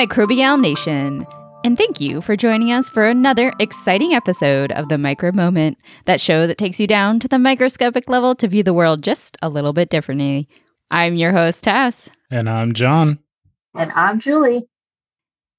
Microbial Nation. And thank you for joining us for another exciting episode of the Microbe Moment, that show that takes you down to the microscopic level to view the world just a little bit differently. I'm your host, Tess. And I'm Jon. And I'm Julie.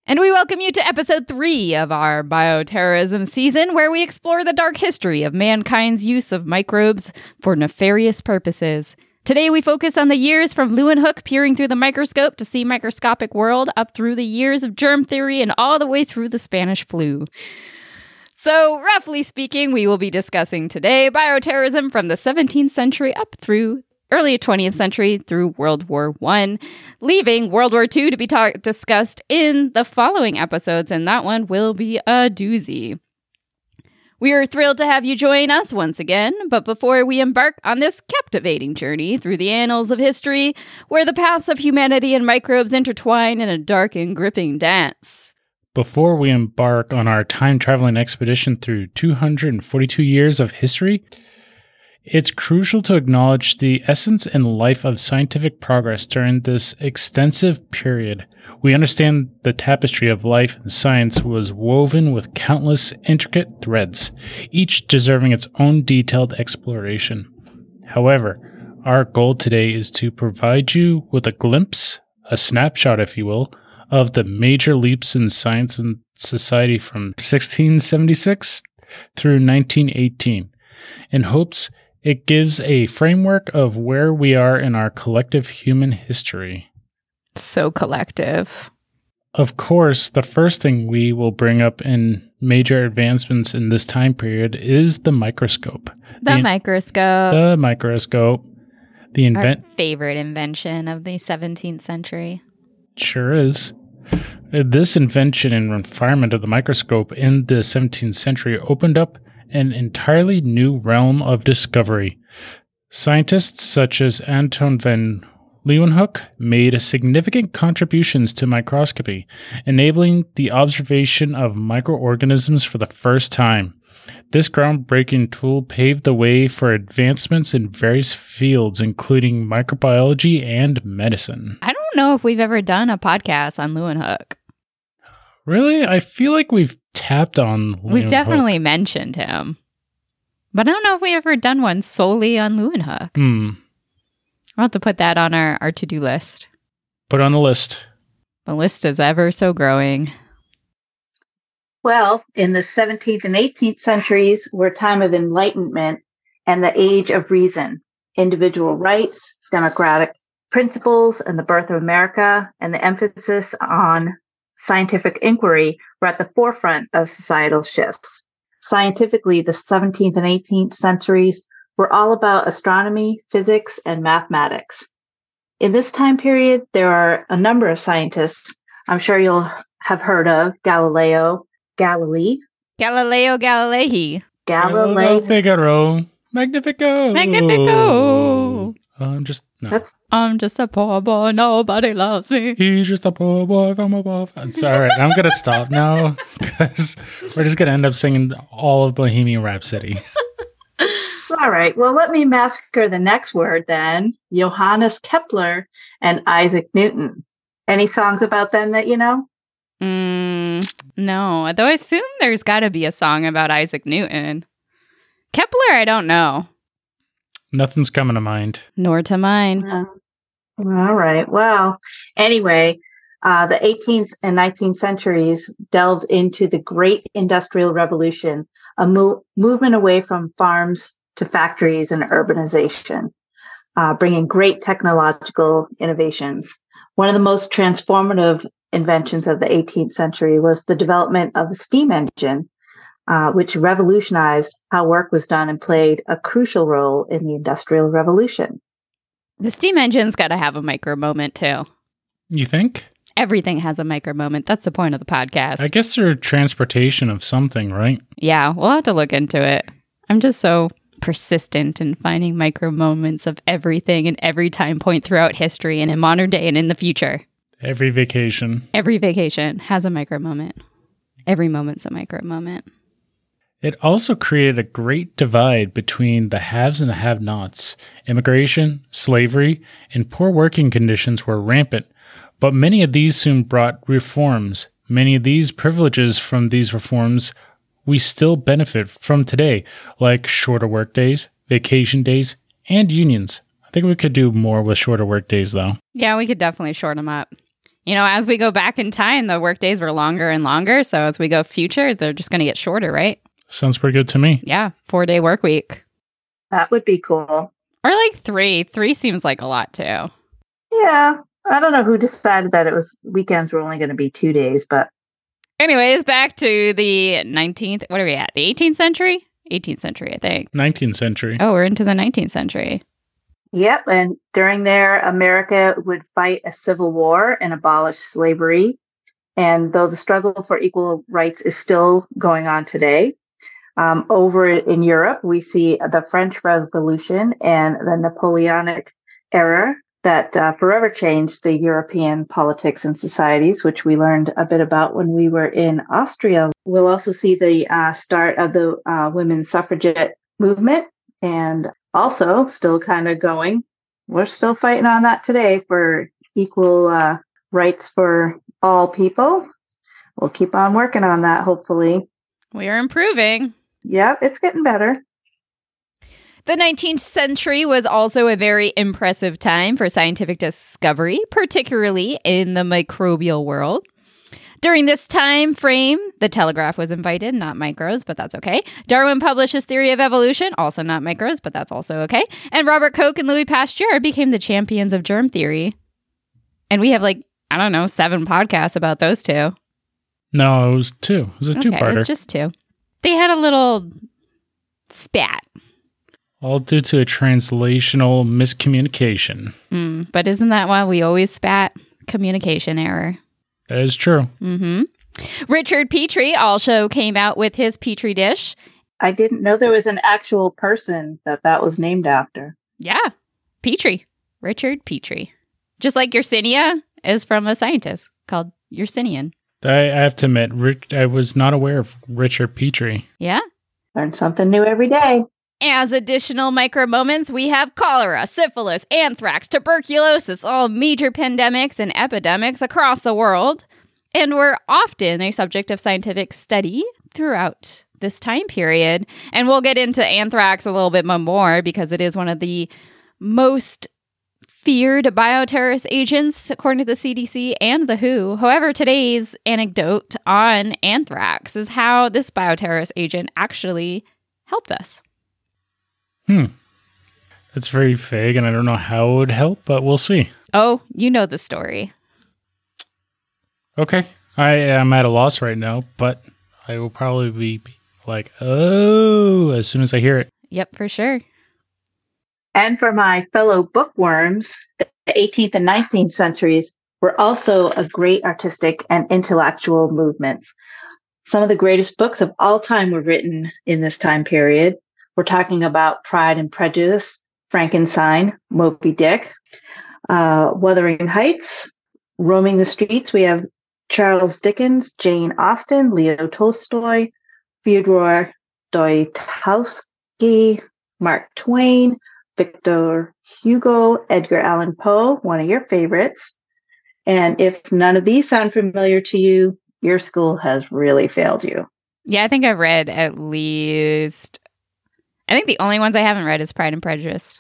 And we welcome you to episode three of our bioterrorism season, where we explore the dark history of mankind's use of microbes for nefarious purposes. Today, we focus on the years from Leeuwenhoek peering through the microscope to see microscopic world up through the years of germ theory and all the way through the Spanish flu. So, roughly speaking, we will be discussing today bioterrorism from the 17th century up through early 20th century through World War One, leaving World War II to be ta- discussed in the following episodes, and that one will be a doozy. We are thrilled to have you join us once again, but before we embark on this captivating journey through the annals of history, where the paths of humanity and microbes intertwine in a dark and gripping dance. Before we embark on our time traveling expedition through 242 years of history, it's crucial to acknowledge the essence and life of scientific progress during this extensive period. We understand the tapestry of life and science was woven with countless intricate threads, each deserving its own detailed exploration. However, our goal today is to provide you with a glimpse, a snapshot, if you will, of the major leaps in science and society from 1676 through 1918 in hopes it gives a framework of where we are in our collective human history. So collective. Of course, the first thing we will bring up in major advancements in this time period is the microscope. The, the microscope. The microscope. The invent Our favorite invention of the 17th century. Sure is. This invention and refinement of the microscope in the 17th century opened up an entirely new realm of discovery. Scientists such as Anton van Leeuwenhoek made significant contributions to microscopy, enabling the observation of microorganisms for the first time. This groundbreaking tool paved the way for advancements in various fields, including microbiology and medicine. I don't know if we've ever done a podcast on Leeuwenhoek. Really? I feel like we've tapped on. We've definitely mentioned him. But I don't know if we ever done one solely on Leeuwenhoek. Hmm. I'll have to put that on our, our to do list. Put on the list. The list is ever so growing. Well, in the 17th and 18th centuries were a time of enlightenment and the age of reason, individual rights, democratic principles, and the birth of America, and the emphasis on scientific inquiry were at the forefront of societal shifts. Scientifically, the 17th and 18th centuries were all about astronomy, physics, and mathematics. In this time period, there are a number of scientists I'm sure you'll have heard of Galileo Galilei. Galileo Galilei. Galileo Figaro. Magnifico. Magnifico. I'm just no. That's I'm just a poor boy. Nobody loves me. He's just a poor boy from above. It's all right. I'm gonna stop now because we're just gonna end up singing all of Bohemian Rhapsody. all right. Well, let me massacre the next word then. Johannes Kepler and Isaac Newton. Any songs about them that you know? Mm, no, though I assume there's got to be a song about Isaac Newton. Kepler, I don't know. Nothing's coming to mind. Nor to mine. Uh, all right. Well, anyway, uh, the 18th and 19th centuries delved into the Great Industrial Revolution, a mo- movement away from farms to factories and urbanization, uh, bringing great technological innovations. One of the most transformative inventions of the 18th century was the development of the steam engine, uh, which revolutionized how work was done and played a crucial role in the Industrial Revolution. The steam engine's got to have a micro moment too. You think? Everything has a micro moment. That's the point of the podcast. I guess they're transportation of something, right? Yeah, we'll have to look into it. I'm just so persistent in finding micro moments of everything and every time point throughout history and in modern day and in the future. Every vacation. Every vacation has a micro moment. Every moment's a micro moment. It also created a great divide between the haves and the have nots. Immigration, slavery, and poor working conditions were rampant, But many of these soon brought reforms. Many of these privileges from these reforms we still benefit from today, like shorter work days, vacation days, and unions. I think we could do more with shorter work days, though. Yeah, we could definitely shorten them up. You know, as we go back in time, the work days were longer and longer. So as we go future, they're just going to get shorter, right? Sounds pretty good to me. Yeah, four day work week. That would be cool. Or like three. Three seems like a lot too. Yeah. I don't know who decided that it was weekends were only going to be two days, but Anyways, back to the 19th. What are we at? The 18th century? 18th century, I think. 19th century. Oh, we're into the 19th century. Yep. And during there, America would fight a civil war and abolish slavery. And though the struggle for equal rights is still going on today, um, over in Europe, we see the French Revolution and the Napoleonic era that uh, forever changed the European politics and societies, which we learned a bit about when we were in Austria. We'll also see the uh, start of the uh, women's suffragette movement and also still kind of going. We're still fighting on that today for equal uh, rights for all people. We'll keep on working on that, hopefully. We are improving. Yep, it's getting better. The 19th century was also a very impressive time for scientific discovery, particularly in the microbial world. During this time frame, the telegraph was invited, not microbes, but that's okay. Darwin published his theory of evolution, also not microbes, but that's also okay. And Robert Koch and Louis Pasteur became the champions of germ theory. And we have like, I don't know, seven podcasts about those two. No, it was two. It was a Okay, two-parter. it's just two. They had a little spat. All due to a translational miscommunication. Mm, but isn't that why we always spat? Communication error. That is true. hmm Richard Petri also came out with his Petri dish. I didn't know there was an actual person that that was named after. Yeah, Petri. Richard Petri. Just like Yersinia is from a scientist called Yersinian. I, I have to admit, Rich, I was not aware of Richard Petri. Yeah. Learn something new every day. As additional micro moments, we have cholera, syphilis, anthrax, tuberculosis, all major pandemics and epidemics across the world, and were often a subject of scientific study throughout this time period. And we'll get into anthrax a little bit more because it is one of the most feared bioterrorist agents, according to the CDC and the WHO. However, today's anecdote on anthrax is how this bioterrorist agent actually helped us. Hmm. That's very vague, and I don't know how it would help, but we'll see. Oh, you know the story. Okay. I am at a loss right now, but I will probably be like, oh, as soon as I hear it. Yep, for sure. And for my fellow bookworms, the 18th and 19th centuries were also a great artistic and intellectual movements. Some of the greatest books of all time were written in this time period. We're talking about Pride and Prejudice, Frankenstein, Moby Dick, uh, Wuthering Heights, Roaming the Streets. We have Charles Dickens, Jane Austen, Leo Tolstoy, Fyodor Dostoevsky, Mark Twain, Victor Hugo, Edgar Allan Poe, one of your favorites. And if none of these sound familiar to you, your school has really failed you. Yeah, I think I've read at least. I think the only ones I haven't read is Pride and Prejudice.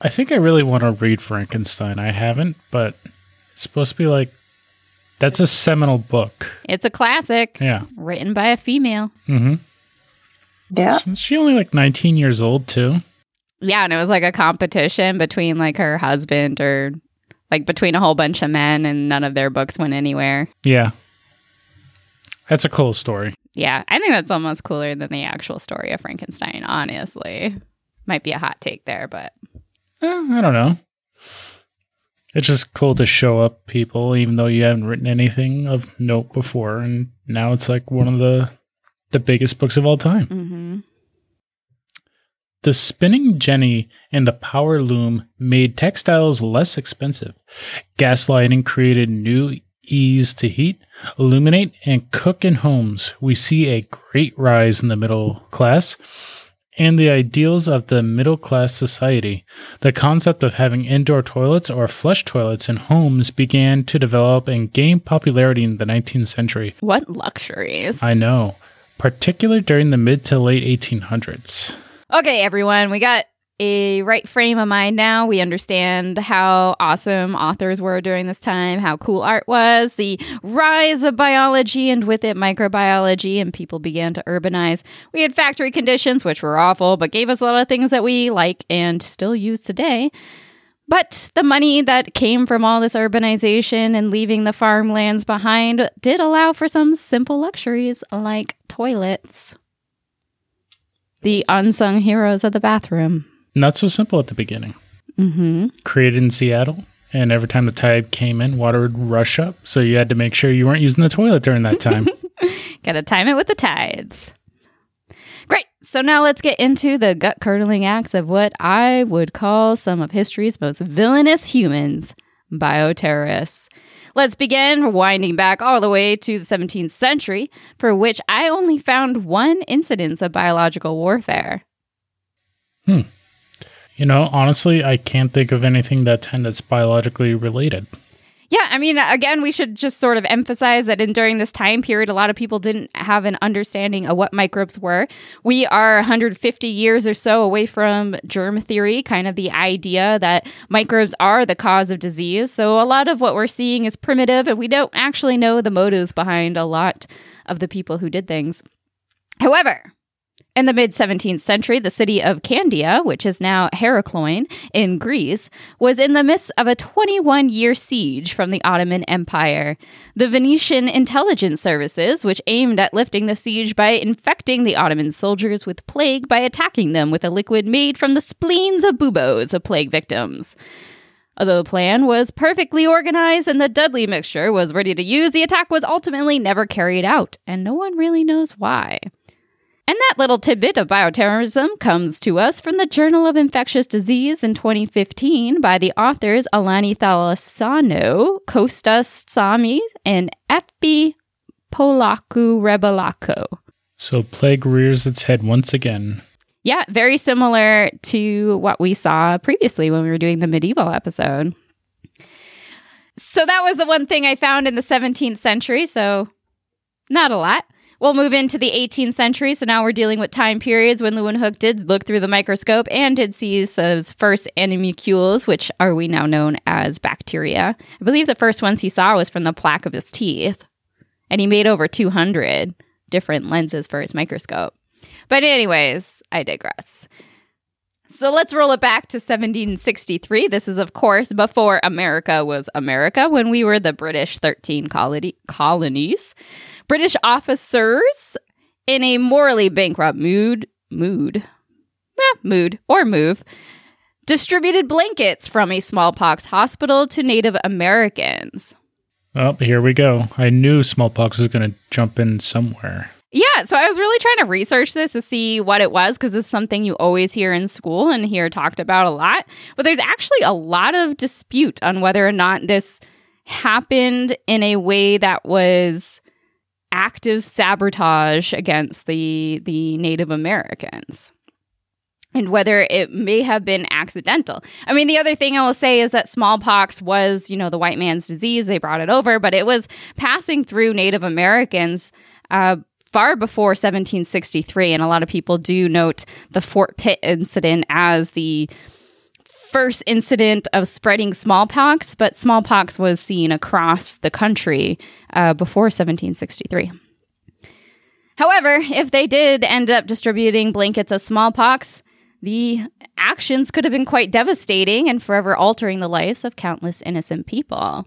I think I really want to read Frankenstein. I haven't, but it's supposed to be like that's a seminal book. It's a classic Yeah. written by a female. Mm-hmm. Yeah. Is she only like 19 years old too? Yeah, and it was like a competition between like her husband or like between a whole bunch of men, and none of their books went anywhere. Yeah. That's a cool story. Yeah, I think that's almost cooler than the actual story of Frankenstein, honestly. Might be a hot take there, but Eh, I don't know. It's just cool to show up people, even though you haven't written anything of note before, and now it's like one of the the biggest books of all time. hmm The spinning jenny and the power loom made textiles less expensive. Gaslighting created new ease to heat, illuminate, and cook in homes. We see a great rise in the middle class and the ideals of the middle class society. The concept of having indoor toilets or flush toilets in homes began to develop and gain popularity in the 19th century. What luxuries. I know, particularly during the mid to late 1800s. Okay, everyone, we got a right frame of mind now. We understand how awesome authors were during this time, how cool art was, the rise of biology, and with it, microbiology, and people began to urbanize. We had factory conditions, which were awful, but gave us a lot of things that we like and still use today. But the money that came from all this urbanization and leaving the farmlands behind did allow for some simple luxuries like toilets. The unsung heroes of the bathroom. Not so simple at the beginning. Mm-hmm. Created in Seattle, and every time the tide came in, water would rush up. So you had to make sure you weren't using the toilet during that time. Gotta time it with the tides. Great. So now let's get into the gut curdling acts of what I would call some of history's most villainous humans bioterrorists. Let's begin winding back all the way to the 17th century, for which I only found one incidence of biological warfare. Hmm. You know, honestly, I can't think of anything that 10 that's biologically related. Yeah, I mean, again, we should just sort of emphasize that in during this time period, a lot of people didn't have an understanding of what microbes were. We are 150 years or so away from germ theory, kind of the idea that microbes are the cause of disease. So a lot of what we're seeing is primitive, and we don't actually know the motives behind a lot of the people who did things. However, in the mid 17th century, the city of Candia, which is now Heraklion in Greece, was in the midst of a 21 year siege from the Ottoman Empire. The Venetian intelligence services, which aimed at lifting the siege by infecting the Ottoman soldiers with plague by attacking them with a liquid made from the spleens of buboes of plague victims. Although the plan was perfectly organized and the deadly mixture was ready to use, the attack was ultimately never carried out, and no one really knows why. And that little tidbit of bioterrorism comes to us from the Journal of Infectious Disease in 2015 by the authors Alani Thalassinou, Kostas Tsiamis, and Epi Polaku Rebelako. So plague rears its head once again. Yeah, very similar to what we saw previously when we were doing the medieval episode. So that was the one thing I found in the 17th century, so not a lot. We'll move into the 18th century. So now we're dealing with time periods when Leeuwenhoek did look through the microscope and did see his first animalcules, which are we now known as bacteria. I believe the first ones he saw was from the plaque of his teeth. And he made over 200 different lenses for his microscope. But, anyways, I digress. So let's roll it back to 1763. This is, of course, before America was America, when we were the British 13 colony- colonies. British officers in a morally bankrupt mood, mood, eh, mood or move, distributed blankets from a smallpox hospital to Native Americans. Oh, here we go. I knew smallpox was going to jump in somewhere. Yeah, so I was really trying to research this to see what it was because it's something you always hear in school and hear talked about a lot. But there's actually a lot of dispute on whether or not this happened in a way that was active sabotage against the the Native Americans and whether it may have been accidental. I mean, the other thing I will say is that smallpox was, you know, the white man's disease. They brought it over, but it was passing through Native Americans uh, far before 1763. And a lot of people do note the Fort Pitt incident as the first incident of spreading smallpox, but smallpox was seen across the country uh, before 1763. However, if they did end up distributing blankets of smallpox, the actions could have been quite devastating and forever altering the lives of countless innocent people.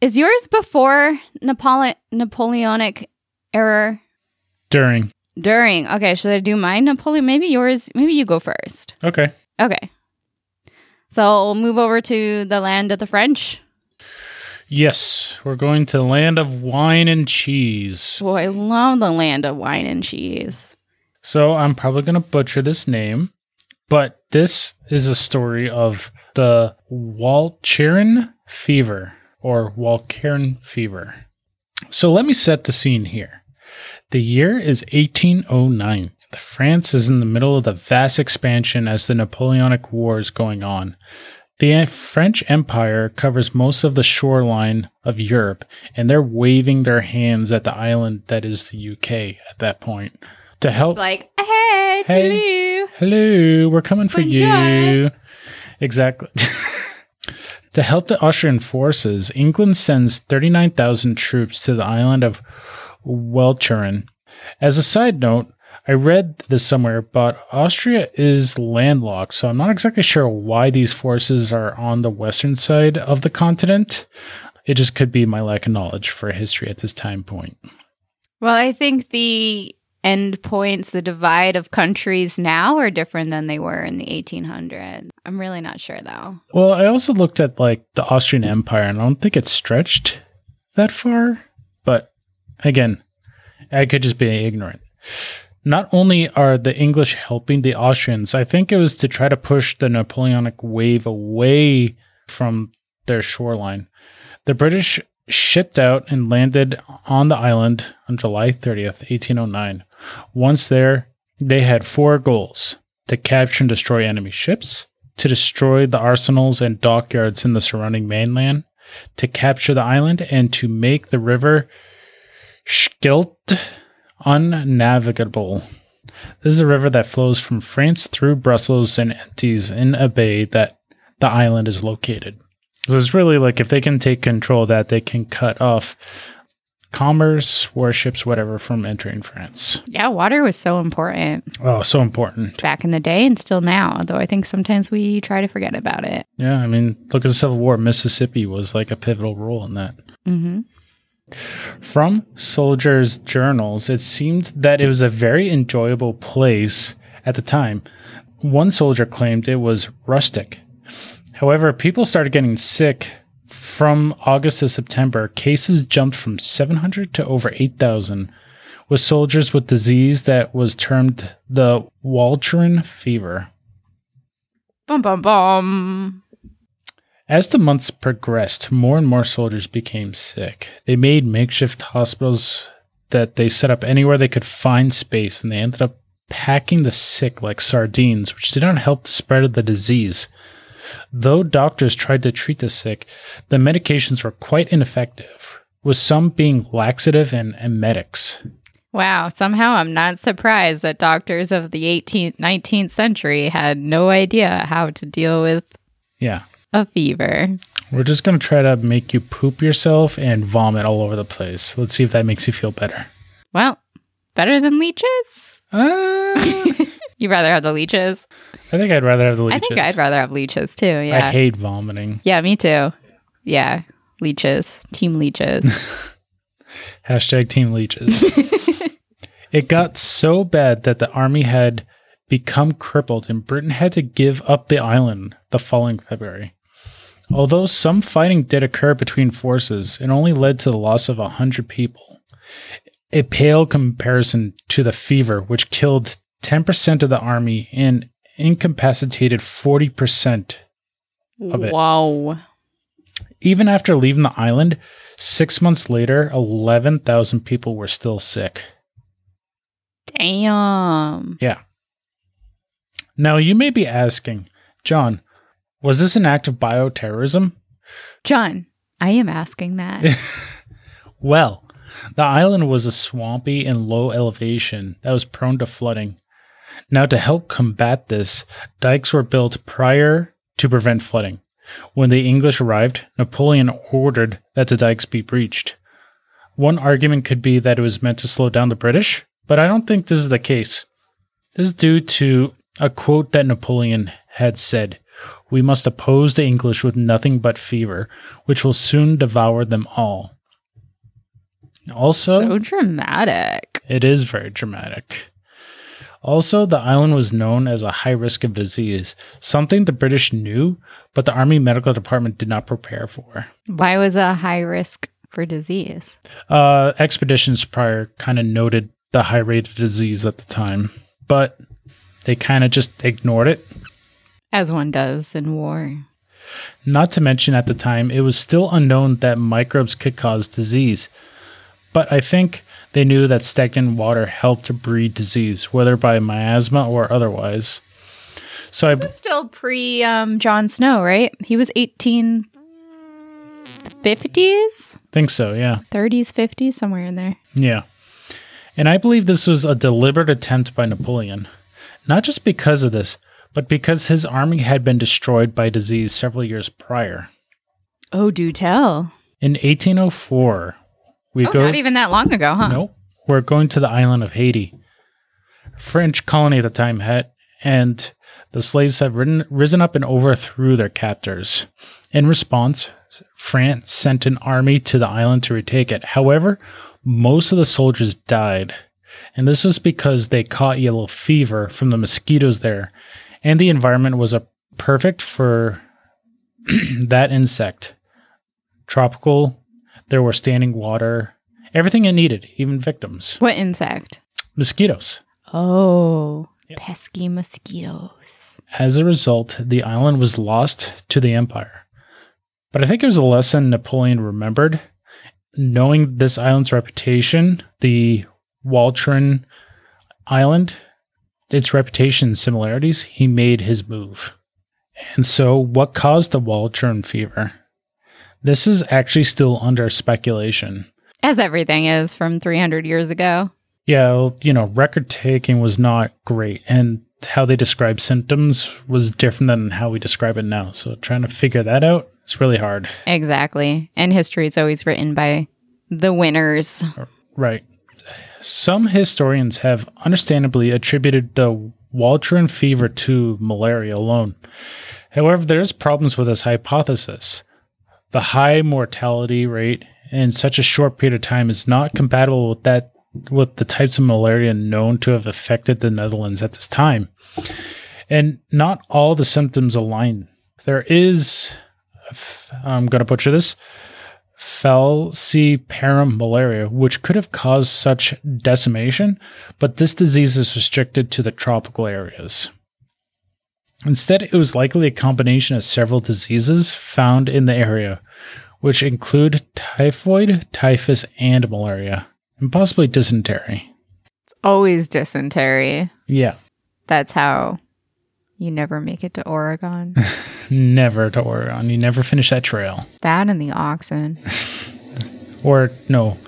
Is yours before Napole- Napoleonic era? During. During. Okay, should I do mine? Napoleon, maybe yours, maybe you go first. Okay. Okay. So we'll move over to the land of the French. Yes, we're going to the land of wine and cheese. Boy, I love the land of wine and cheese. So I'm probably going to butcher this name, but this is a story of the Walcheren fever or Walcheren fever. So let me set the scene here. The year is 1809. France is in the middle of the vast expansion as the Napoleonic War is going on. The French Empire covers most of the shoreline of Europe, and they're waving their hands at the island that is the UK at that point. To help It's like, hey, Hey. Hello, we're coming for you. Exactly. to help the Austrian forces, England sends 39,000 troops to the island of Walcheren. As a side note, I read this somewhere, but Austria is landlocked, so I'm not exactly sure why these forces are on the western side of the continent. It just could be my lack of knowledge for history at this time point. Well, I think the end points, the divide of countries now are different than they were in the 1800s. I'm really not sure though. Well, I also looked at like the Austrian Empire, and I don't think it stretched that far. But again, I could just be ignorant. Not only are the English helping the Austrians, I think it was to try to push the Napoleonic wave away from their shoreline. The British shipped out and landed on the island on July 30th, 1809. Once there, they had four goals to capture and destroy enemy ships, to destroy the arsenals and dockyards in the surrounding mainland, to capture the island, and to make the river Scheldt unnavigable. This is a river that flows from France through Brussels and empties in a bay that the island is located. So it's really like if they can take control of that, they can cut off commerce, warships, whatever from entering France. Yeah, water was so important Oh, so important. back in the day and still now, though I think sometimes we try to forget about it. Yeah, I mean, look at the Civil War. Mississippi was like a pivotal role in that. hmm From soldiers' journals, it seemed that it was a very enjoyable place at the time. One soldier claimed it was rustic. However, people started getting sick from August to September. Cases jumped from 700 to over 8,000, with soldiers with disease that was termed the Walcheren fever. Bum bum bum. As the months progressed, more and more soldiers became sick. They made makeshift hospitals that they set up anywhere they could find space, and they ended up packing the sick like sardines, which did not help the spread of the disease. Though doctors tried to treat the sick, the medications were quite ineffective, with some being laxative and emetics. Wow, somehow I'm not surprised that doctors of the 18th, 19th century had no idea how to deal with Yeah. A fever. We're just going to try to make you poop yourself and vomit all over the place. Let's see if that makes you feel better. Well, better than leeches? Uh, You'd rather have the leeches? I think I'd rather have the leeches. I think I'd rather have leeches too. Yeah. I hate vomiting. yeah, me too. Yeah, leeches. Team leeches. Hashtag team leeches. it got so bad that the army had become crippled and Britain had to give up the island the following February. Although some fighting did occur between forces, it only led to the loss of 100 people. A pale comparison to the fever, which killed 10% of the army and incapacitated 40% Of it. Wow. Even after leaving the island, six months later, 11,000 people were still sick. Damn. Yeah. Now, you may be asking, Jon, was this an act of bioterrorism? John, I am asking that. Well, the island was a swampy and low elevation that was prone to flooding. Now, to help combat this, dikes were built prior to prevent flooding. When the English arrived, Napoleon ordered that the dikes be breached. One argument could be that it was meant to slow down the British, but I don't think this is the case. This is due to a quote that Napoleon had said We must oppose the English with nothing but fever, which will soon devour them all. Also, so dramatic. it is very dramatic. Also, the island was known as a high risk of disease, something the British knew, but the Army Medical Department did not prepare for. Why was a high risk for disease? Uh, expeditions prior kind of noted the high rate of disease at the time, but they kind of just ignored it. As one does in war. Not to mention, at the time, it was still unknown that microbes could cause disease. But I think they knew that stagnant water helped to breed disease, whether by miasma or otherwise. So I, This is still pre um, John Snow, right? He was 1850s, think so, yeah. 30s, 50s, somewhere in there. Yeah. And I believe this was a deliberate attempt by Napoleon, not just because of this, but because his army had been destroyed by disease several years prior. Oh, do tell. In 1804, we Oh, go. not even that long ago, huh? Nope. We're going to the island of Haiti. French colony at the time had, and the slaves have ridden, risen up and overthrew their captors. In response, France sent an army to the island to retake it. However, most of the soldiers died, and this was because they caught yellow fever from the mosquitoes there, and the environment was a perfect for that insect. Tropical, there were standing water, everything it needed, even victims. What insect? Mosquitoes. Oh, pesky mosquitoes. As a result, the island was lost to the empire. But I think it was a lesson Napoleon remembered. Knowing this island's reputation, the Walcheren Island, its reputation and similarities, he made his move. And so, what caused the Walcheren fever? This is actually still under speculation. As everything is from 300 years ago. Yeah, well, you know, record taking was not great, and how they describe symptoms was different than how we describe it now. So trying to figure that out it's really hard. Exactly. And history is always written by the winners. Right. Some historians have understandably attributed the Walcheren fever to malaria alone. However, there's problems with this hypothesis. The high mortality rate in such a short period of time is not compatible with that with the types of malaria known to have affected the Netherlands at this time. And not all the symptoms align. There is I'm going to butcher this falciparum malaria, which could have caused such decimation, but this disease is restricted to the tropical areas. Instead, it was likely a combination of several diseases found in the area, which include typhoid, typhus, and malaria, and possibly dysentery. It's always dysentery. Yeah, That's how you never make it to Oregon. never to Oregon. You never finish that trail. that and the oxen. Or, no,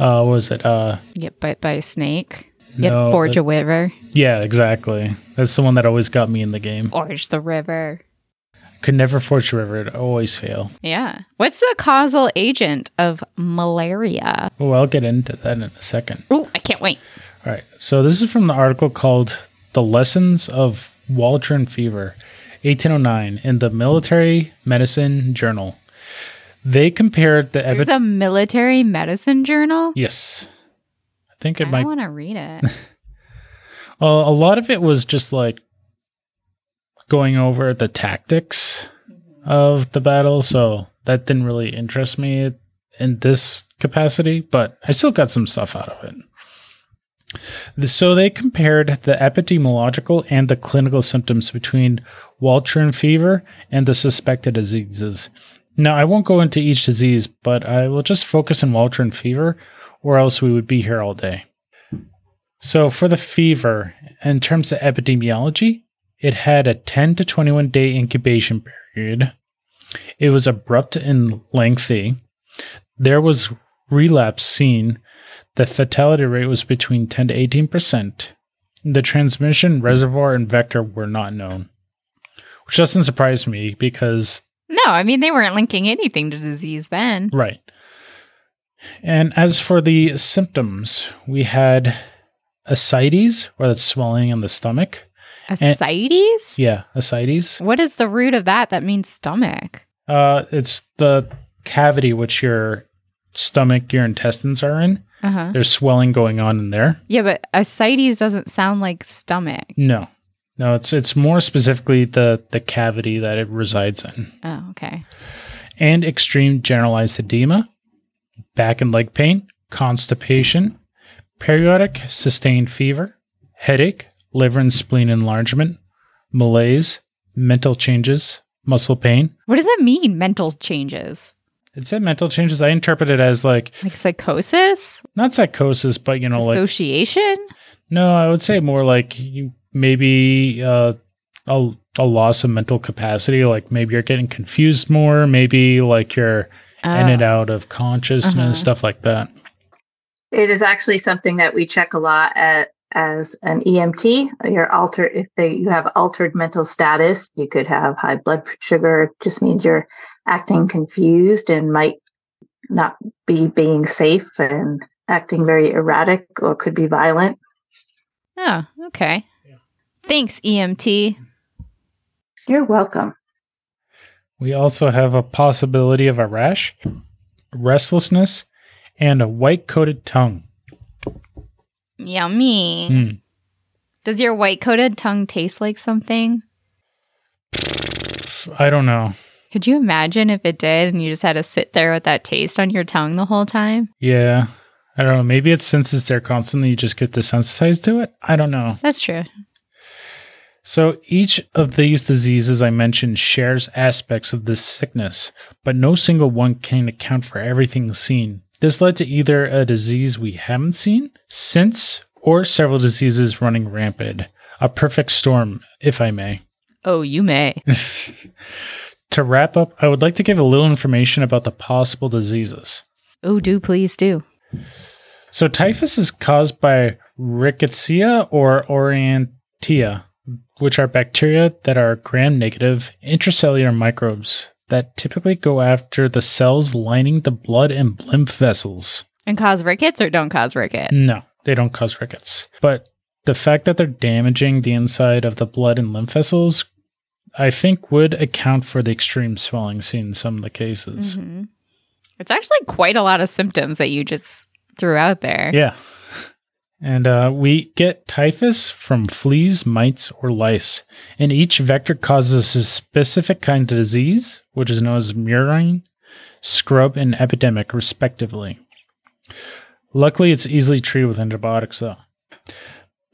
uh, what was it? Uh, get bit by a snake. You No, forge that- a river. yeah, exactly. That's the one that always got me in the game. Forge the river. Could never forge a river, it always fail. Yeah. What's the causal agent of malaria? Well, I'll get into that in a second. Oh, I can't wait. All right. So this is from the article called "The Lessons of Walcheren Fever, 1809" in the Military Medicine Journal. They compared the There's a military medicine journal. yes. I think it I might. want to read it. Well, uh, a lot of it was just like going over the tactics of the battle, so that didn't really interest me in this capacity, but I still got some stuff out of it. So they compared the epidemiological and the clinical symptoms between Walcheren fever and the suspected diseases. Now, I won't go into each disease, but I will just focus on Walcheren fever, or else we would be here all day. So, for the fever, in terms of epidemiology, it had a 10 to 21 day incubation period. It was abrupt and lengthy. There was relapse seen. The fatality rate was between 10 to 18%. The transmission reservoir and vector were not known, which doesn't surprise me because no, I mean, they weren't linking anything to disease then. Right. And as for the symptoms, we had ascites, or that's swelling in the stomach. Ascites? Yeah, ascites. What is the root of that that means stomach? Uh, it's the cavity which your stomach, your intestines are in. Uh huh. There's swelling going on in there. Yeah, but ascites doesn't sound like stomach. No, no, it's it's more specifically the the cavity that it resides in, Oh, okay. and extreme generalized edema, back and leg pain, constipation, periodic sustained fever, headache, liver and spleen enlargement, malaise, mental changes, muscle pain. What does that mean, mental changes? It said mental changes. I interpret it as like Like psychosis? not psychosis, but you know, like Association? no, I would say more like you maybe uh, a a loss of mental capacity. Like maybe you're getting confused more. Maybe like you're in and Oh. out of consciousness, Uh-huh. stuff like that. It is actually something that we check a lot at as an EMT. Your alter if they, you have altered mental status, you could have high blood sugar. It just means you're acting confused and might not be being safe and acting very erratic or could be violent. Oh, okay. Thanks, EMT. You're welcome. We also have a possibility of a rash, restlessness, and a white coated tongue. Yummy. Hmm. Does your white coated tongue taste like something? I don't know. Could you imagine if it did and you just had to sit there with that taste on your tongue the whole time? Yeah. I don't know. Maybe it's since it's there constantly, you just get desensitized to it. I don't know. That's true. So each of these diseases I mentioned shares aspects of this sickness, but no single one can account for everything seen. This led to either a disease we haven't seen since or several diseases running rampant. A perfect storm, if I may. Oh, you may. To wrap up, I would like to give a little information about the possible diseases. oh, do please do. So typhus is caused by rickettsia or orientia, which are bacteria that are gram-negative intracellular microbes that typically go after the cells lining the blood and lymph vessels. And cause rickets or don't cause rickets? No, they don't cause rickets. But the fact that they're damaging the inside of the blood and lymph vessels, I think would account for the extreme swelling seen in some of the cases. Mhm. It's actually quite a lot of symptoms that you just threw out there. Yeah. And uh, we get typhus from fleas, mites, or lice. And each vector causes a specific kind of disease, which is known as murine, scrub, and epidemic, respectively. Luckily, it's easily treated with antibiotics, though.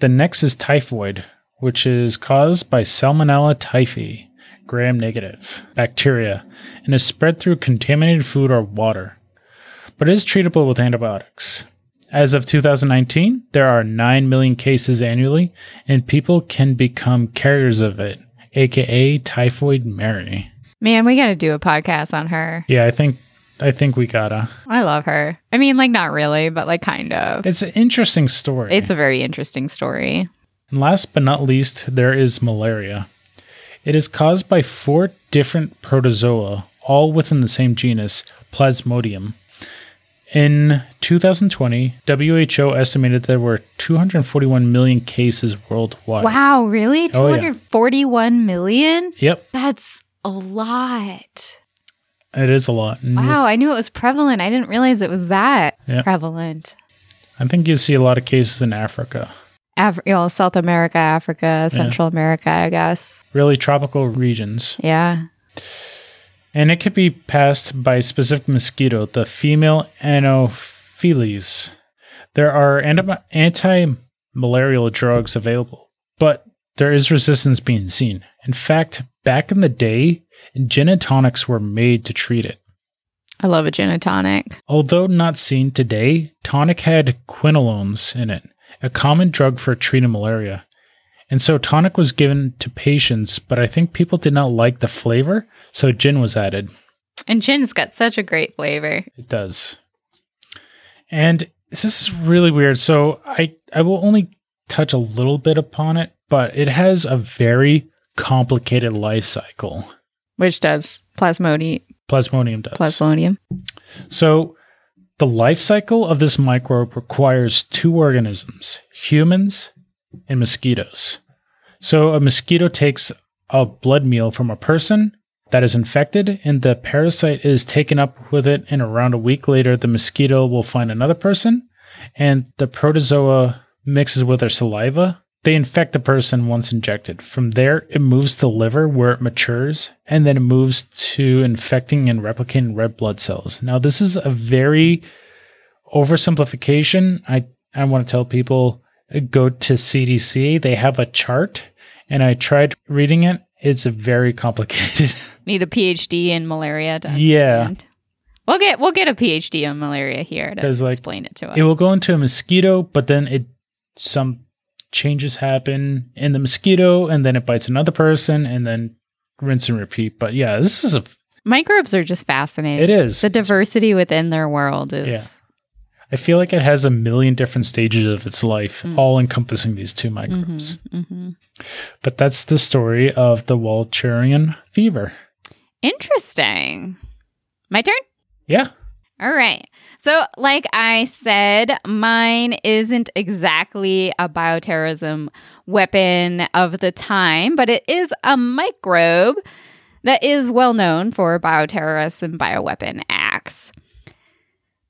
The next is typhoid, which is caused by Salmonella typhi, gram negative bacteria, and is spread through contaminated food or water, but is treatable with antibiotics. As of 2019, there are 9 million cases annually, and people can become carriers of it, aka Typhoid Mary. Man, we got to do a podcast on her. Yeah, I think I think we gotta. I love her. I mean, like, not really, but like, kind of. It's an interesting story. It's a very interesting story. And last but not least, there is malaria. It is caused by four different protozoa, all within the same genus, Plasmodium. In 2020, WHO estimated there were 241 million cases worldwide. Wow, really? Oh, yeah. 241 million? Yep, That's a lot. it is a lot. And Wow, I knew it was prevalent. I didn't realize it was that Yeah. prevalent. I think you see a lot of cases in Africa, Af- you know, South America, Africa, Central America, I guess. really tropical regions. Yeah. And it could be passed by a specific mosquito, the female Anopheles. There are anti malarial drugs available, but there is resistance being seen. In fact, back in the day, gin and tonics were made to treat it. I love a gin and tonic. Although not seen today, tonic had quinolones in it, a common drug for treating malaria. And so tonic was given to patients, but I think people did not like the flavor, so gin was added. And gin's got such a great flavor. It does. And this is really weird. So I I will only touch a little bit upon it, but it has a very complicated life cycle. Which does plasmodium. Plasmodium does. Plasmodium. So the life cycle of this microbe requires two organisms, humans and mosquitoes. So a mosquito takes a blood meal from a person that is infected, and the parasite is taken up with it, and around a week later, the mosquito will find another person, and the protozoa mixes with their saliva. They infect the person once injected. From there, it moves to the liver where it matures, and then it moves to infecting and replicating red blood cells. Now, this is a very oversimplification. I, I want to tell people uh, go to CDC. They have a chart, and I tried reading it. It's very complicated. Need a PhD in malaria to understand. Yeah. We'll get we'll get a PhD in malaria here to like, explain it to us. It will go into a mosquito, but then it some changes happen in the mosquito, and then it bites another person, and then rinse and repeat. But yeah, this is a Microbes are just fascinating. it is. The diversity within their world is Yeah. I feel like it has a million different stages of its life, Mm. all encompassing these two microbes. Mhm, mhm. But that's the story of the Walcheren fever. Interesting. My turn? Yeah. All right. So, like I said, mine isn't exactly a bioterrorism weapon of the time, but it is a microbe that is well known for bioterrorists and bioweapon acts.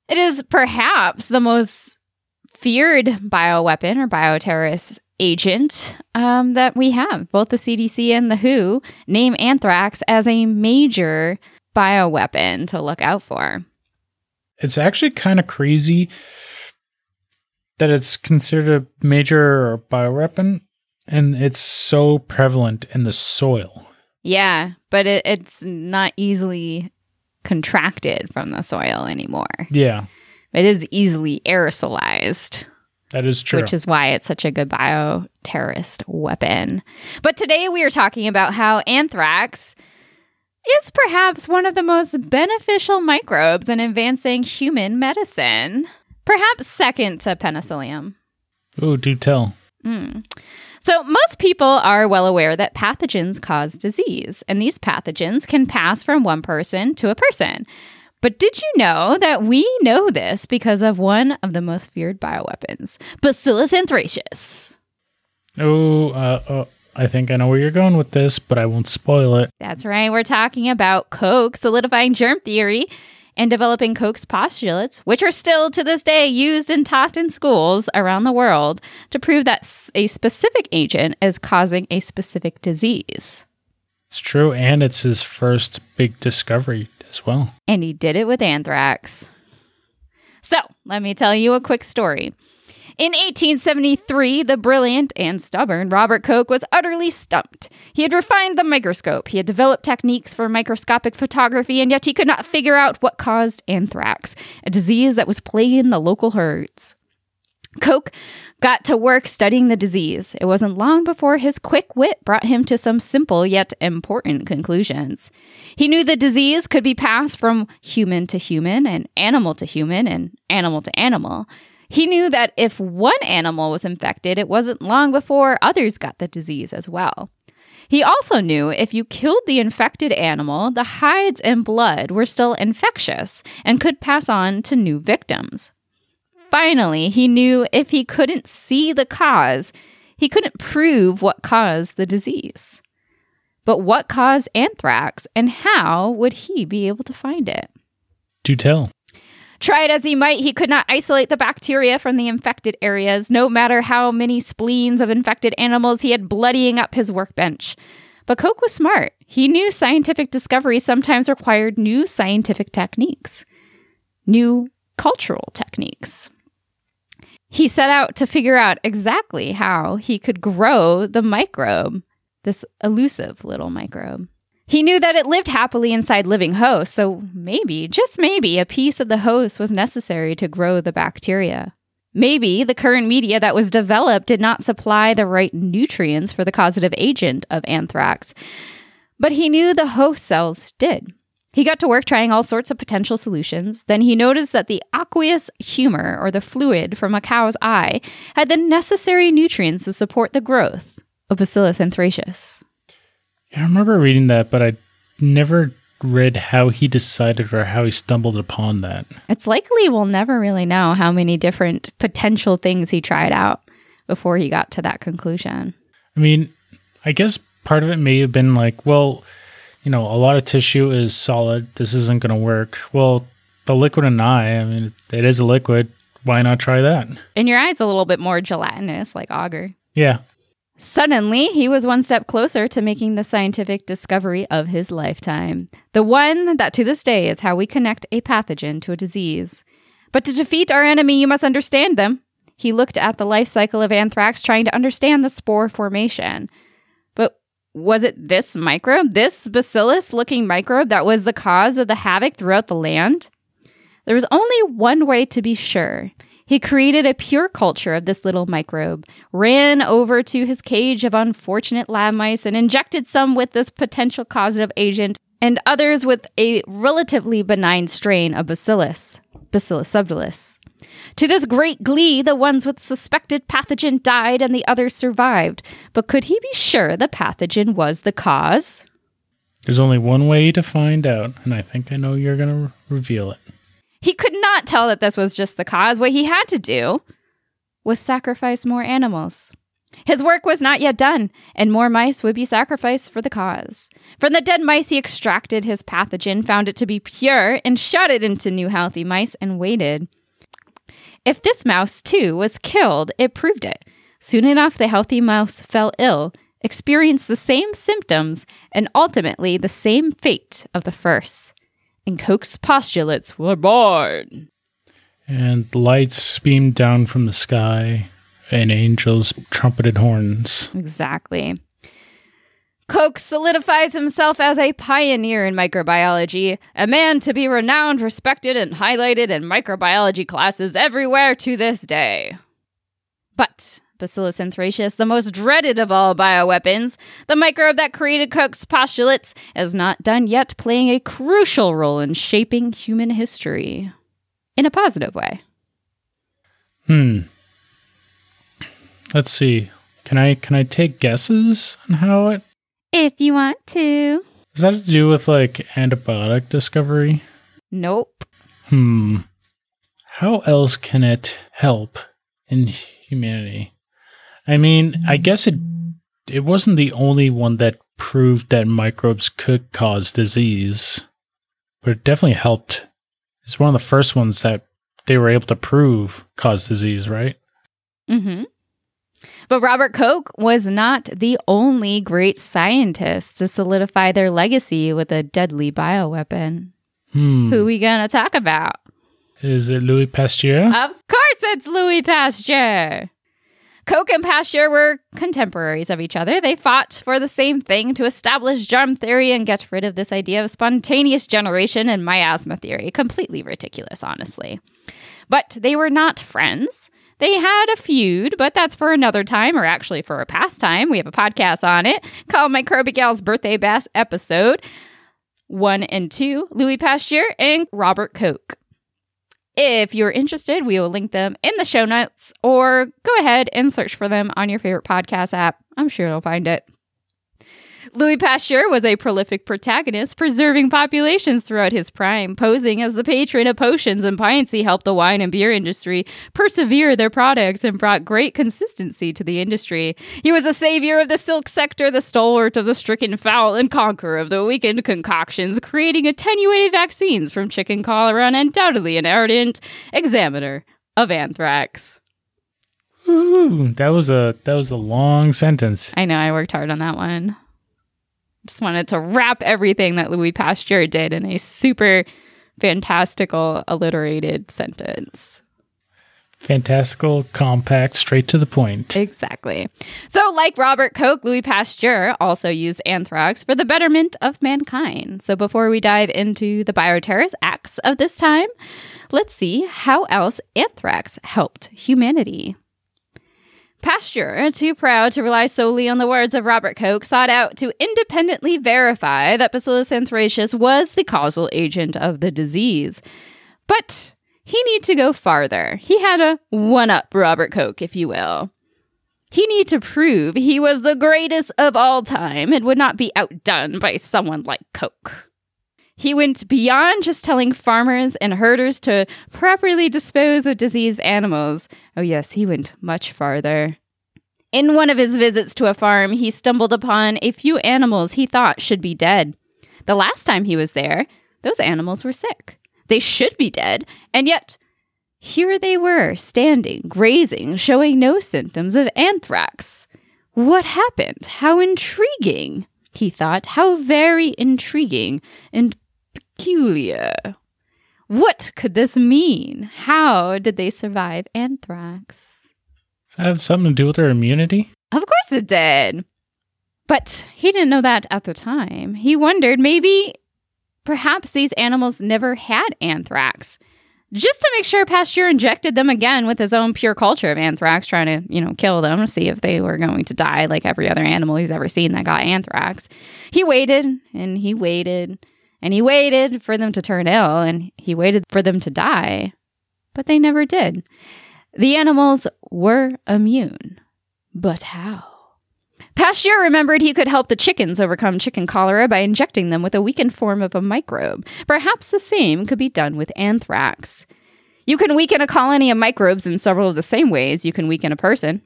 It is perhaps the most feared bioweapon or bioterrorist agent um, that we have. Both the CDC and the WHO name anthrax as a major bioweapon to look out for. It's actually kind of crazy that it's considered a major bioweapon and it's so prevalent in the soil. Yeah, but it, it's not easily contracted from the soil anymore. Yeah, It is easily aerosolized, that is true. which is why it's such a good bioterrorist weapon. But today we are talking about how anthrax is perhaps one of the most beneficial microbes in advancing human medicine, perhaps second to penicillium. oh, do tell. Mm. So, most people are well aware that pathogens cause disease, and these pathogens can pass from one person to a person. But did you know that we know this because of one of the most feared bioweapons, Bacillus anthracis? Oh, uh, uh, I think I know where you're going with this, but I won't spoil it. That's right, we're talking about Koch solidifying germ theory and developing Koch's postulates, which are still to this day used and taught in schools around the world to prove that a specific agent is causing a specific disease. It's true, and it's his first big discovery as well. and he did it with anthrax. So, let me tell you a quick story. In 1873, the brilliant and stubborn Robert Koch was utterly stumped. He had refined the microscope, he had developed techniques for microscopic photography, and yet he could not figure out what caused anthrax, a disease that was plaguing the local herds. Koch got to work studying the disease. It wasn't long before his quick wit brought him to some simple yet important conclusions. He knew the disease could be passed from human to human and animal to human and animal to animal. He knew that if one animal was infected, it wasn't long before others got the disease as well. He also knew if you killed the infected animal, the hides and blood were still infectious and could pass on to new victims. Finally, he knew if he couldn't see the cause, he couldn't prove what caused the disease. But what caused anthrax and how would he be able to find it? Do tell. Try as he might, he could not isolate the bacteria from the infected areas, no matter how many spleens of infected animals he had bloodying up his workbench. But Koch was smart. He knew scientific discovery sometimes required new scientific techniques, new cultural techniques. He set out to figure out exactly how he could grow the microbe, this elusive little microbe. He knew that it lived happily inside living hosts, so maybe, just maybe, a piece of the host was necessary to grow the bacteria. Maybe the current media that was developed did not supply the right nutrients for the causative agent of anthrax, but he knew the host cells did. He got to work trying all sorts of potential solutions. Then he noticed that the aqueous humor, or the fluid from a cow's eye, had the necessary nutrients to support the growth of Bacillus anthracis. I remember reading that, but I never read how he decided or how he stumbled upon that. It's likely we'll never really know how many different potential things he tried out before he got to that conclusion. I mean, I guess part of it may have been like, well, you know, a lot of tissue is solid. This isn't going to work. Well, the liquid in an eye, I mean, it is a liquid. Why not try that? And your eye's a little bit more gelatinous, like agar. Yeah. Suddenly, he was one step closer to making the scientific discovery of his lifetime. The one that to this day is how we connect a pathogen to a disease. But to defeat our enemy, you must understand them. He looked at the life cycle of anthrax, trying to understand the spore formation. But was it this microbe, this bacillus looking microbe, that was the cause of the havoc throughout the land? There was only one way to be sure. He created a pure culture of this little microbe, ran over to his cage of unfortunate lab mice, and injected some with this potential causative agent and others with a relatively benign strain of bacillus, Bacillus subtilis. To this great glee, the ones with suspected pathogen died and the others survived. But could he be sure the pathogen was the cause? There's only one way to find out, and I think I know you're going to reveal it. He could not tell that this was just the cause. What he had to do was sacrifice more animals. His work was not yet done, and more mice would be sacrificed for the cause. From the dead mice, he extracted his pathogen, found it to be pure, and shot it into new healthy mice and waited. If this mouse, too, was killed, it proved it. Soon enough, the healthy mouse fell ill, experienced the same symptoms, and ultimately the same fate of the first and Koch's postulates were born. And lights beamed down from the sky, and angels trumpeted horns. Exactly. Koch solidifies himself as a pioneer in microbiology, a man to be renowned, respected, and highlighted in microbiology classes everywhere to this day. But Bacillus anthracis, the most dreaded of all bioweapons, the microbe that created Koch's postulates, is not done yet playing a crucial role in shaping human history. In a positive way. Hmm. Let's see. Can I can I take guesses on how it If you want to. Does that have to do with like antibiotic discovery? Nope. Hmm. How else can it help in humanity? I mean, I guess it it wasn't the only one that proved that microbes could cause disease, but it definitely helped. It's one of the first ones that they were able to prove caused disease, right? Mm-hmm. But Robert Koch was not the only great scientist to solidify their legacy with a deadly bioweapon. Hmm. Who are we gonna talk about? Is it Louis Pasteur? Of course, it's Louis Pasteur. Koch and Pasteur were contemporaries of each other. They fought for the same thing to establish germ theory and get rid of this idea of spontaneous generation and miasma theory. Completely ridiculous, honestly. But they were not friends. They had a feud, but that's for another time, or actually for a pastime. We have a podcast on it called MicrobiGals Birthday Bash episode one and two Louis Pasteur and Robert Koch. If you're interested, we will link them in the show notes or go ahead and search for them on your favorite podcast app. I'm sure you'll find it. Louis Pasteur was a prolific protagonist, preserving populations throughout his prime. Posing as the patron of potions and pints, he helped the wine and beer industry persevere their products and brought great consistency to the industry. He was a savior of the silk sector, the stalwart of the stricken fowl, and conqueror of the weakened concoctions, creating attenuated vaccines from chicken cholera and undoubtedly an ardent examiner of anthrax. Ooh, that was a that was a long sentence. I know I worked hard on that one. Just wanted to wrap everything that Louis Pasteur did in a super fantastical alliterated sentence. Fantastical, compact, straight to the point. Exactly. So, like Robert Koch, Louis Pasteur also used anthrax for the betterment of mankind. So, before we dive into the bioterrorist acts of this time, let's see how else anthrax helped humanity. Pasteur, too proud to rely solely on the words of Robert Koch, sought out to independently verify that Bacillus anthracis was the causal agent of the disease. But he needed to go farther. He had a one up Robert Koch, if you will. He needed to prove he was the greatest of all time and would not be outdone by someone like Koch. He went beyond just telling farmers and herders to properly dispose of diseased animals. Oh, yes, he went much farther. In one of his visits to a farm, he stumbled upon a few animals he thought should be dead. The last time he was there, those animals were sick. They should be dead, and yet here they were, standing, grazing, showing no symptoms of anthrax. What happened? How intriguing, he thought. How very intriguing and peculiar. What could this mean? How did they survive anthrax? Does that have something to do with their immunity? Of course it did. But he didn't know that at the time. He wondered maybe, perhaps these animals never had anthrax. just to make sure Pasteur injected them again with his own pure culture of anthrax, trying to, you know, kill them, to see if they were going to die like every other animal he's ever seen that got anthrax. He waited and he waited and he waited for them to turn ill and he waited for them to die, but they never did. The animals were immune. But how? Pasteur remembered he could help the chickens overcome chicken cholera by injecting them with a weakened form of a microbe. Perhaps the same could be done with anthrax. You can weaken a colony of microbes in several of the same ways you can weaken a person.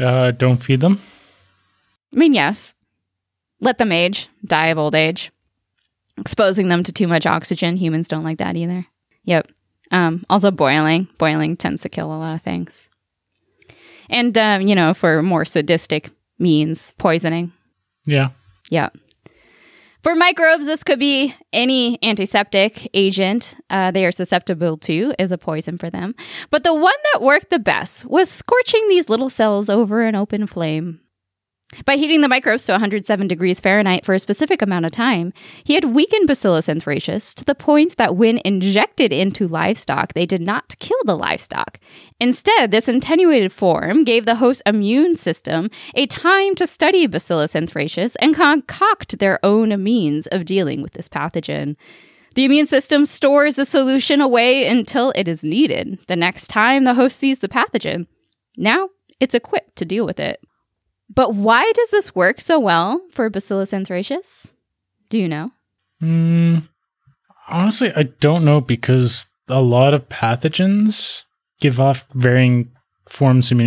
Uh, don't feed them. I mean, yes. Let them age, die of old age. Exposing them to too much oxygen, humans don't like that either. Yep. Um, also, boiling. Boiling tends to kill a lot of things. And, um, you know, for more sadistic means, poisoning. Yeah. Yeah. For microbes, this could be any antiseptic agent uh, they are susceptible to is a poison for them. But the one that worked the best was scorching these little cells over an open flame. By heating the microbes to 107 degrees Fahrenheit for a specific amount of time, he had weakened Bacillus anthracis to the point that when injected into livestock, they did not kill the livestock. Instead, this attenuated form gave the host immune system a time to study Bacillus anthracis and concoct their own means of dealing with this pathogen. The immune system stores the solution away until it is needed the next time the host sees the pathogen. Now, it's equipped to deal with it. But why does this work so well for Bacillus anthracis? Do you know? Mm, honestly, I don't know because a lot of pathogens give off varying forms of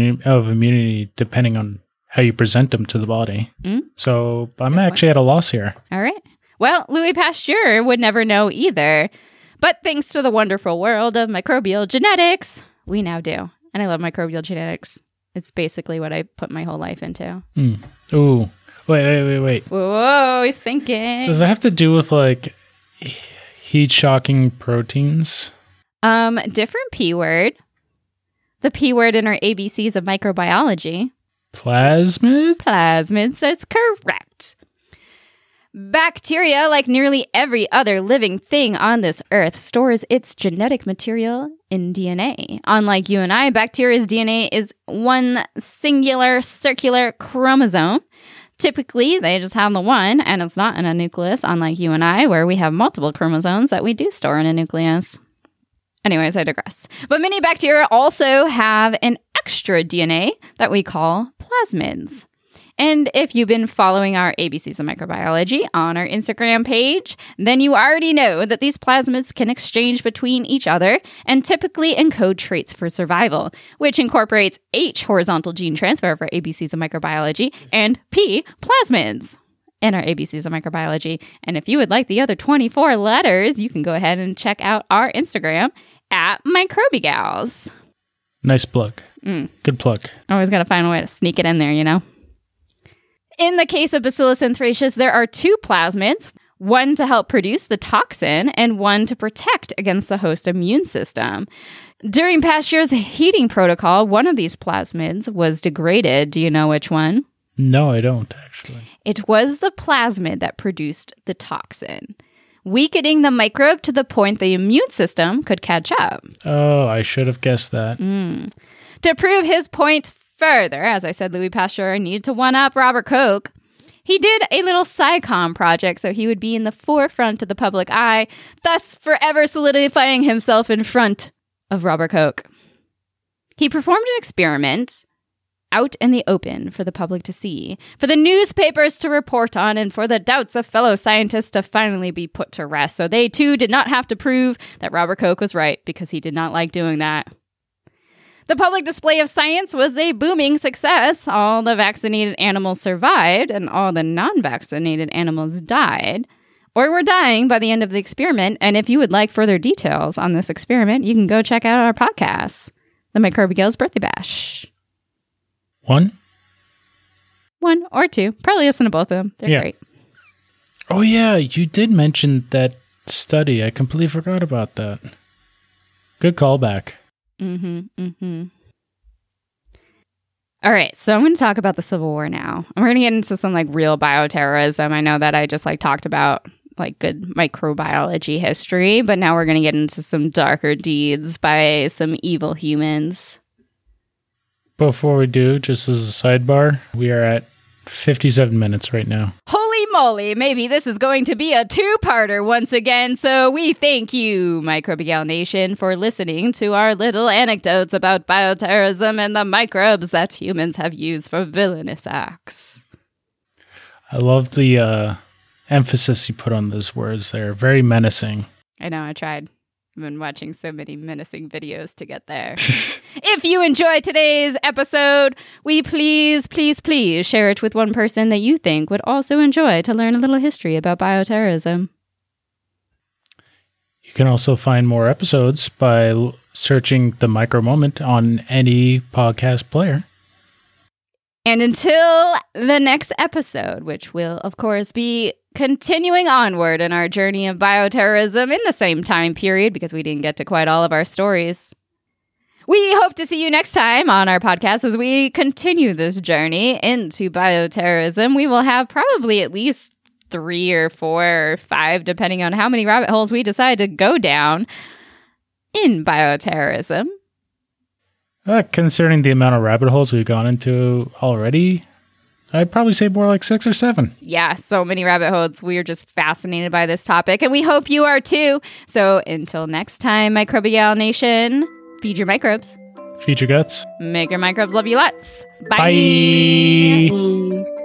immunity depending on how you present them to the body. Mm. So I'm actually at a loss here. All right. Well, Louis Pasteur would never know either. But thanks to the wonderful world of microbial genetics, we now do. And I love microbial genetics. It's basically what I put my whole life into. Mm. Ooh. Wait, wait, wait, wait. Whoa, he's thinking. Does it have to do with like heat shocking proteins? Um, different P word. The P word in our ABCs of microbiology. Plasmid? Plasmid says correct. Bacteria, like nearly every other living thing on this earth, stores its genetic material in DNA. Unlike you and I, bacteria's DNA is one singular circular chromosome. Typically, they just have the one, and it's not in a nucleus, unlike you and I, where we have multiple chromosomes that we do store in a nucleus. Anyways, I digress. But many bacteria also have an extra DNA that we call plasmids. And if you've been following our ABCs of Microbiology on our Instagram page, then you already know that these plasmids can exchange between each other and typically encode traits for survival, which incorporates H, horizontal gene transfer for ABCs of Microbiology, and P, plasmids in our ABCs of Microbiology. And if you would like the other 24 letters, you can go ahead and check out our Instagram at Microbigals. Nice plug. Mm. Good plug. Always got to find a way to sneak it in there, you know? In the case of Bacillus anthracis, there are two plasmids one to help produce the toxin and one to protect against the host immune system. During Pasteur's heating protocol, one of these plasmids was degraded. Do you know which one? No, I don't actually. It was the plasmid that produced the toxin, weakening the microbe to the point the immune system could catch up. Oh, I should have guessed that. Mm. To prove his point further, as I said, Louis Pasteur needed to one up Robert Koch. He did a little SciComm project so he would be in the forefront of the public eye, thus forever solidifying himself in front of Robert Koch. He performed an experiment out in the open for the public to see, for the newspapers to report on, and for the doubts of fellow scientists to finally be put to rest. So they too did not have to prove that Robert Koch was right because he did not like doing that. The public display of science was a booming success. All the vaccinated animals survived, and all the non vaccinated animals died or were dying by the end of the experiment. And if you would like further details on this experiment, you can go check out our podcast, The MicrobiGals Birthday Bash. One? One or two. Probably listen to both of them. They're Yeah. great. Oh, yeah, you did mention that study. I completely forgot about that. Good callback. Mm-hmm. Mm-hmm. All right, so I'm going to talk about the Civil War now. And we're going to get into some like real bioterrorism. I know that I just like talked about like good microbiology history, but now we're going to get into some darker deeds by some evil humans. Before we do, just as a sidebar, we are at 57 minutes right now. Holy moly, maybe this is going to be a two parter once again. So we thank you, Microbial Nation, for listening to our little anecdotes about bioterrorism and the microbes that humans have used for villainous acts. I love the uh, emphasis you put on those words. They're very menacing. I know, I tried. I've been watching so many menacing videos to get there. if you enjoyed today's episode, we please, please, please share it with one person that you think would also enjoy to learn a little history about bioterrorism. You can also find more episodes by l- searching the Microbe Moment on any podcast player. And until the next episode, which will, of course, be continuing onward in our journey of bioterrorism in the same time period because we didn't get to quite all of our stories. We hope to see you next time on our podcast as we continue this journey into bioterrorism. We will have probably at least three or four or five, depending on how many rabbit holes we decide to go down in bioterrorism. Uh, concerning the amount of rabbit holes we've gone into already, I'd probably say more like six or seven. Yeah, so many rabbit holes. We are just fascinated by this topic, and we hope you are too. So until next time, Microbial Nation, feed your microbes, Feed your guts. make your microbes love you lots. Bye. Bye. Bye.